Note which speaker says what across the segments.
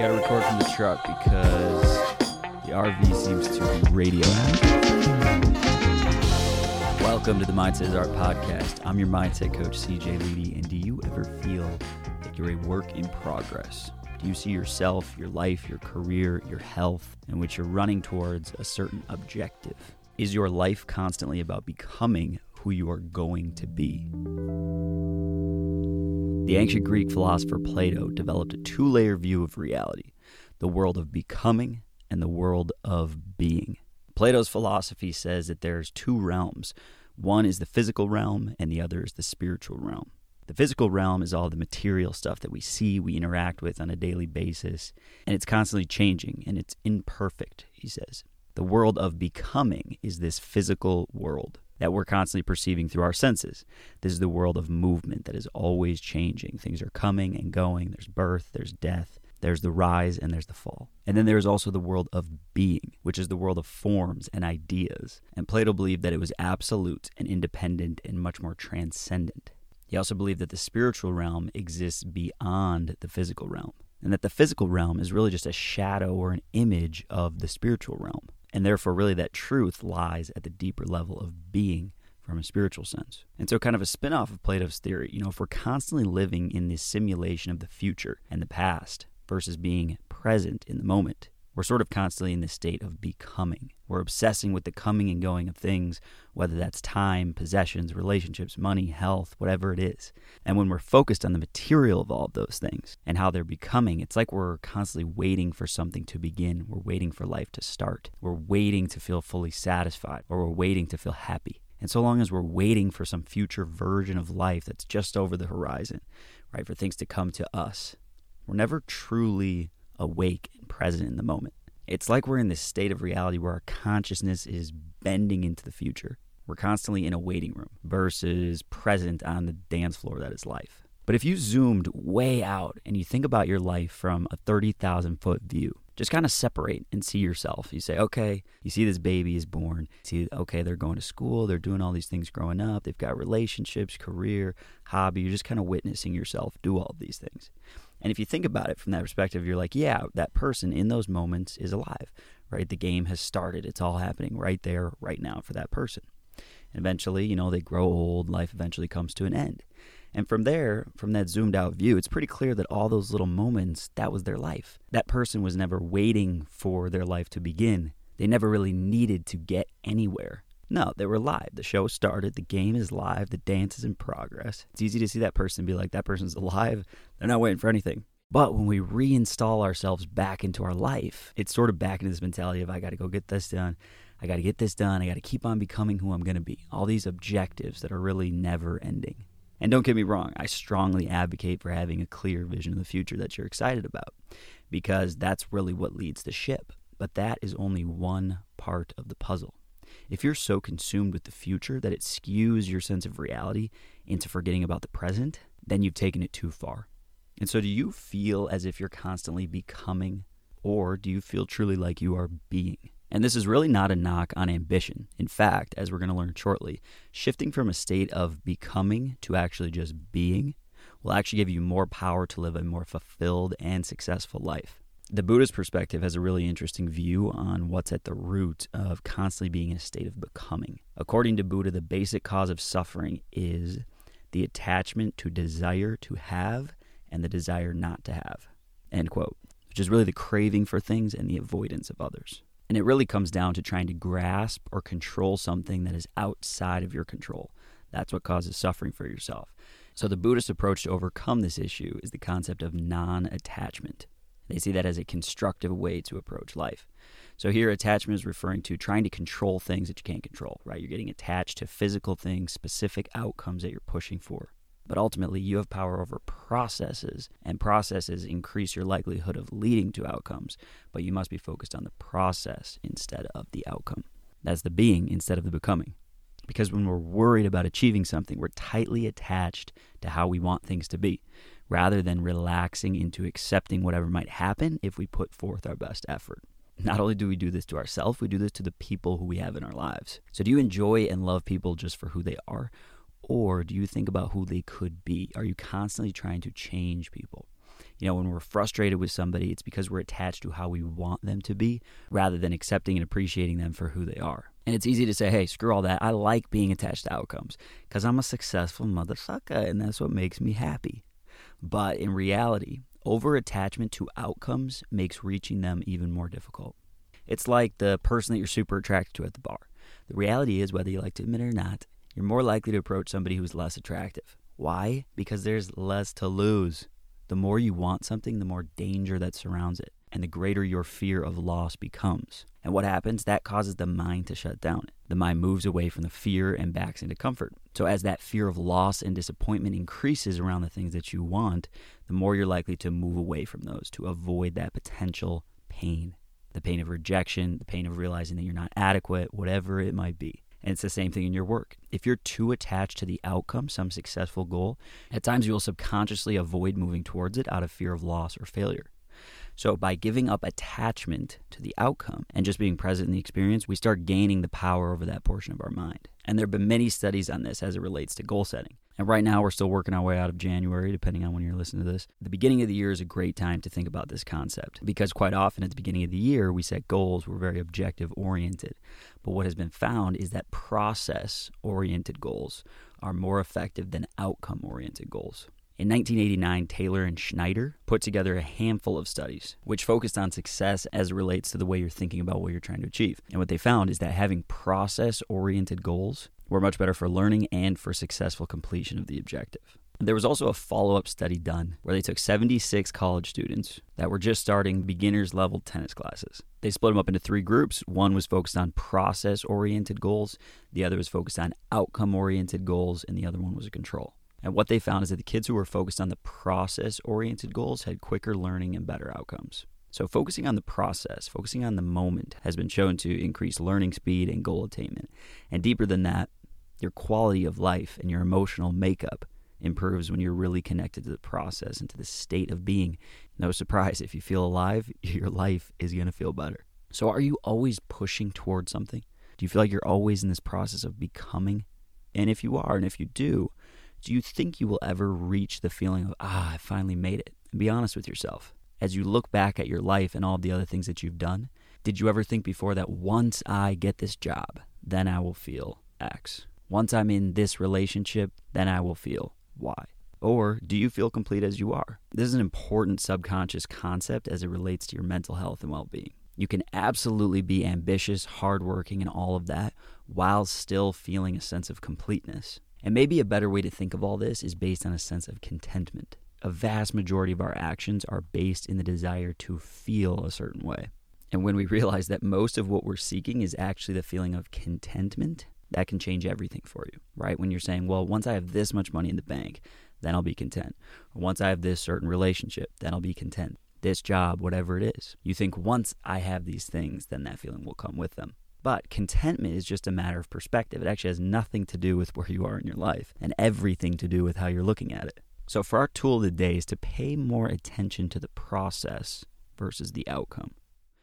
Speaker 1: Gotta record from the truck because the RV seems to be radioactive. Welcome to the Mindset is Art podcast. I'm your mindset coach, CJ Ledy, and do you ever feel like you're a work in progress? Do you see yourself, your life, your career, your health, in which you're running towards a certain objective? Is your life constantly about becoming who you are going to be? The ancient Greek philosopher Plato developed a two layer view of reality the world of becoming and the world of being. Plato's philosophy says that there's two realms. One is the physical realm, and the other is the spiritual realm. The physical realm is all the material stuff that we see, we interact with on a daily basis, and it's constantly changing and it's imperfect, he says. The world of becoming is this physical world that we're constantly perceiving through our senses. This is the world of movement that is always changing. Things are coming and going. There's birth, there's death, there's the rise, and there's the fall. And then there's also the world of being, which is the world of forms and ideas. And Plato believed that it was absolute and independent and much more transcendent. He also believed that the spiritual realm exists beyond the physical realm, and that the physical realm is really just a shadow or an image of the spiritual realm. And therefore, really, that truth lies at the deeper level of being from a spiritual sense. And so, kind of a spin off of Plato's theory, you know, if we're constantly living in this simulation of the future and the past versus being present in the moment, we're sort of constantly in this state of becoming. We're obsessing with the coming and going of things, whether that's time, possessions, relationships, money, health, whatever it is. And when we're focused on the material of all of those things and how they're becoming, it's like we're constantly waiting for something to begin. We're waiting for life to start. We're waiting to feel fully satisfied, or we're waiting to feel happy. And so long as we're waiting for some future version of life that's just over the horizon, right, for things to come to us, we're never truly awake and present in the moment. It's like we're in this state of reality where our consciousness is bending into the future. We're constantly in a waiting room versus present on the dance floor that is life. But if you zoomed way out and you think about your life from a 30,000 foot view, just kind of separate and see yourself. You say, okay, you see this baby is born. See, okay, they're going to school, they're doing all these things growing up, they've got relationships, career, hobby. You're just kind of witnessing yourself do all these things. And if you think about it from that perspective, you're like, yeah, that person in those moments is alive, right? The game has started. It's all happening right there, right now for that person. And eventually, you know, they grow old, life eventually comes to an end. And from there, from that zoomed out view, it's pretty clear that all those little moments, that was their life. That person was never waiting for their life to begin. They never really needed to get anywhere. No, they were live. The show started. The game is live. The dance is in progress. It's easy to see that person be like, that person's alive. They're not waiting for anything. But when we reinstall ourselves back into our life, it's sort of back into this mentality of, I got to go get this done. I got to get this done. I got to keep on becoming who I'm going to be. All these objectives that are really never ending. And don't get me wrong, I strongly advocate for having a clear vision of the future that you're excited about because that's really what leads the ship. But that is only one part of the puzzle. If you're so consumed with the future that it skews your sense of reality into forgetting about the present, then you've taken it too far. And so, do you feel as if you're constantly becoming, or do you feel truly like you are being? And this is really not a knock on ambition. In fact, as we're going to learn shortly, shifting from a state of becoming to actually just being will actually give you more power to live a more fulfilled and successful life the Buddhist perspective has a really interesting view on what's at the root of constantly being in a state of becoming. According to Buddha, the basic cause of suffering is the attachment to desire to have and the desire not to have. End quote. Which is really the craving for things and the avoidance of others. And it really comes down to trying to grasp or control something that is outside of your control. That's what causes suffering for yourself. So, the Buddhist approach to overcome this issue is the concept of non attachment. They see that as a constructive way to approach life. So here, attachment is referring to trying to control things that you can't control, right? You're getting attached to physical things, specific outcomes that you're pushing for. But ultimately, you have power over processes, and processes increase your likelihood of leading to outcomes. But you must be focused on the process instead of the outcome. That's the being instead of the becoming. Because when we're worried about achieving something, we're tightly attached to how we want things to be rather than relaxing into accepting whatever might happen if we put forth our best effort. Not only do we do this to ourselves, we do this to the people who we have in our lives. So, do you enjoy and love people just for who they are? Or do you think about who they could be? Are you constantly trying to change people? You know, when we're frustrated with somebody, it's because we're attached to how we want them to be rather than accepting and appreciating them for who they are. And it's easy to say, hey, screw all that. I like being attached to outcomes because I'm a successful motherfucker and that's what makes me happy. But in reality, over attachment to outcomes makes reaching them even more difficult. It's like the person that you're super attracted to at the bar. The reality is, whether you like to admit it or not, you're more likely to approach somebody who's less attractive. Why? Because there's less to lose. The more you want something, the more danger that surrounds it, and the greater your fear of loss becomes. And what happens? That causes the mind to shut down. The mind moves away from the fear and backs into comfort. So, as that fear of loss and disappointment increases around the things that you want, the more you're likely to move away from those to avoid that potential pain the pain of rejection, the pain of realizing that you're not adequate, whatever it might be. And it's the same thing in your work. If you're too attached to the outcome, some successful goal, at times you will subconsciously avoid moving towards it out of fear of loss or failure. So, by giving up attachment to the outcome and just being present in the experience, we start gaining the power over that portion of our mind. And there have been many studies on this as it relates to goal setting. And right now, we're still working our way out of January, depending on when you're listening to this. The beginning of the year is a great time to think about this concept because quite often at the beginning of the year, we set goals, we're very objective oriented. But what has been found is that process oriented goals are more effective than outcome oriented goals. In 1989, Taylor and Schneider put together a handful of studies which focused on success as it relates to the way you're thinking about what you're trying to achieve. And what they found is that having process oriented goals were much better for learning and for successful completion of the objective. There was also a follow up study done where they took 76 college students that were just starting beginners level tennis classes. They split them up into three groups. One was focused on process oriented goals, the other was focused on outcome oriented goals, and the other one was a control. And what they found is that the kids who were focused on the process oriented goals had quicker learning and better outcomes. So, focusing on the process, focusing on the moment, has been shown to increase learning speed and goal attainment. And deeper than that, your quality of life and your emotional makeup improves when you're really connected to the process and to the state of being. No surprise, if you feel alive, your life is going to feel better. So, are you always pushing towards something? Do you feel like you're always in this process of becoming? And if you are, and if you do, do you think you will ever reach the feeling of, ah, I finally made it? And be honest with yourself. As you look back at your life and all of the other things that you've done, did you ever think before that once I get this job, then I will feel X? Once I'm in this relationship, then I will feel Y? Or do you feel complete as you are? This is an important subconscious concept as it relates to your mental health and well being. You can absolutely be ambitious, hardworking, and all of that while still feeling a sense of completeness. And maybe a better way to think of all this is based on a sense of contentment. A vast majority of our actions are based in the desire to feel a certain way. And when we realize that most of what we're seeking is actually the feeling of contentment, that can change everything for you, right? When you're saying, well, once I have this much money in the bank, then I'll be content. Or once I have this certain relationship, then I'll be content. This job, whatever it is. You think once I have these things, then that feeling will come with them. But contentment is just a matter of perspective. It actually has nothing to do with where you are in your life and everything to do with how you're looking at it. So, for our tool of the day is to pay more attention to the process versus the outcome.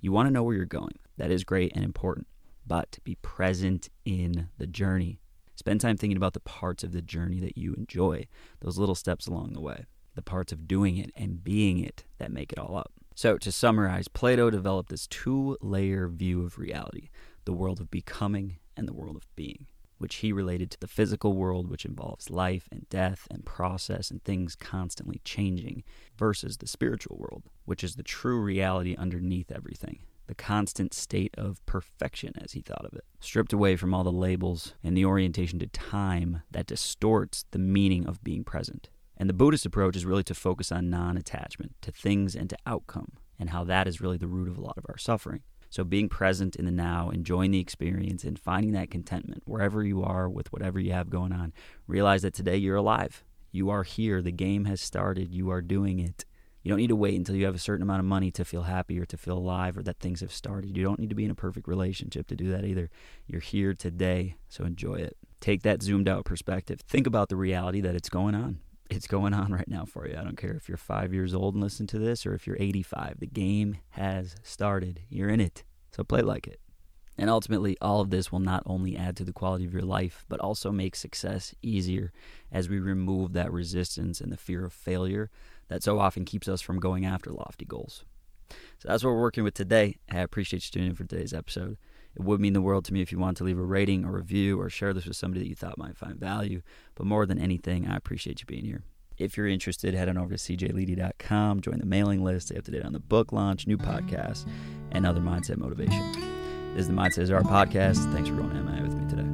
Speaker 1: You want to know where you're going. That is great and important, but be present in the journey. Spend time thinking about the parts of the journey that you enjoy, those little steps along the way, the parts of doing it and being it that make it all up. So, to summarize, Plato developed this two layer view of reality the world of becoming and the world of being, which he related to the physical world, which involves life and death and process and things constantly changing, versus the spiritual world, which is the true reality underneath everything. The constant state of perfection, as he thought of it, stripped away from all the labels and the orientation to time that distorts the meaning of being present. And the Buddhist approach is really to focus on non attachment to things and to outcome, and how that is really the root of a lot of our suffering. So being present in the now, enjoying the experience, and finding that contentment wherever you are with whatever you have going on. Realize that today you're alive. You are here. The game has started. You are doing it. You don't need to wait until you have a certain amount of money to feel happy or to feel alive or that things have started. You don't need to be in a perfect relationship to do that either. You're here today, so enjoy it. Take that zoomed out perspective. Think about the reality that it's going on it's going on right now for you. I don't care if you're five years old and listen to this or if you're 85. The game has started. You're in it. So play like it. And ultimately, all of this will not only add to the quality of your life, but also make success easier as we remove that resistance and the fear of failure that so often keeps us from going after lofty goals. So that's what we're working with today. I appreciate you tuning in for today's episode. It would mean the world to me if you want to leave a rating or review or share this with somebody that you thought might find value. But more than anything, I appreciate you being here. If you're interested, head on over to cjledy.com, join the mailing list, stay up to date on the book launch, new podcasts, and other mindset motivation. This is the Mindset is Art podcast. Thanks for going MI with me today.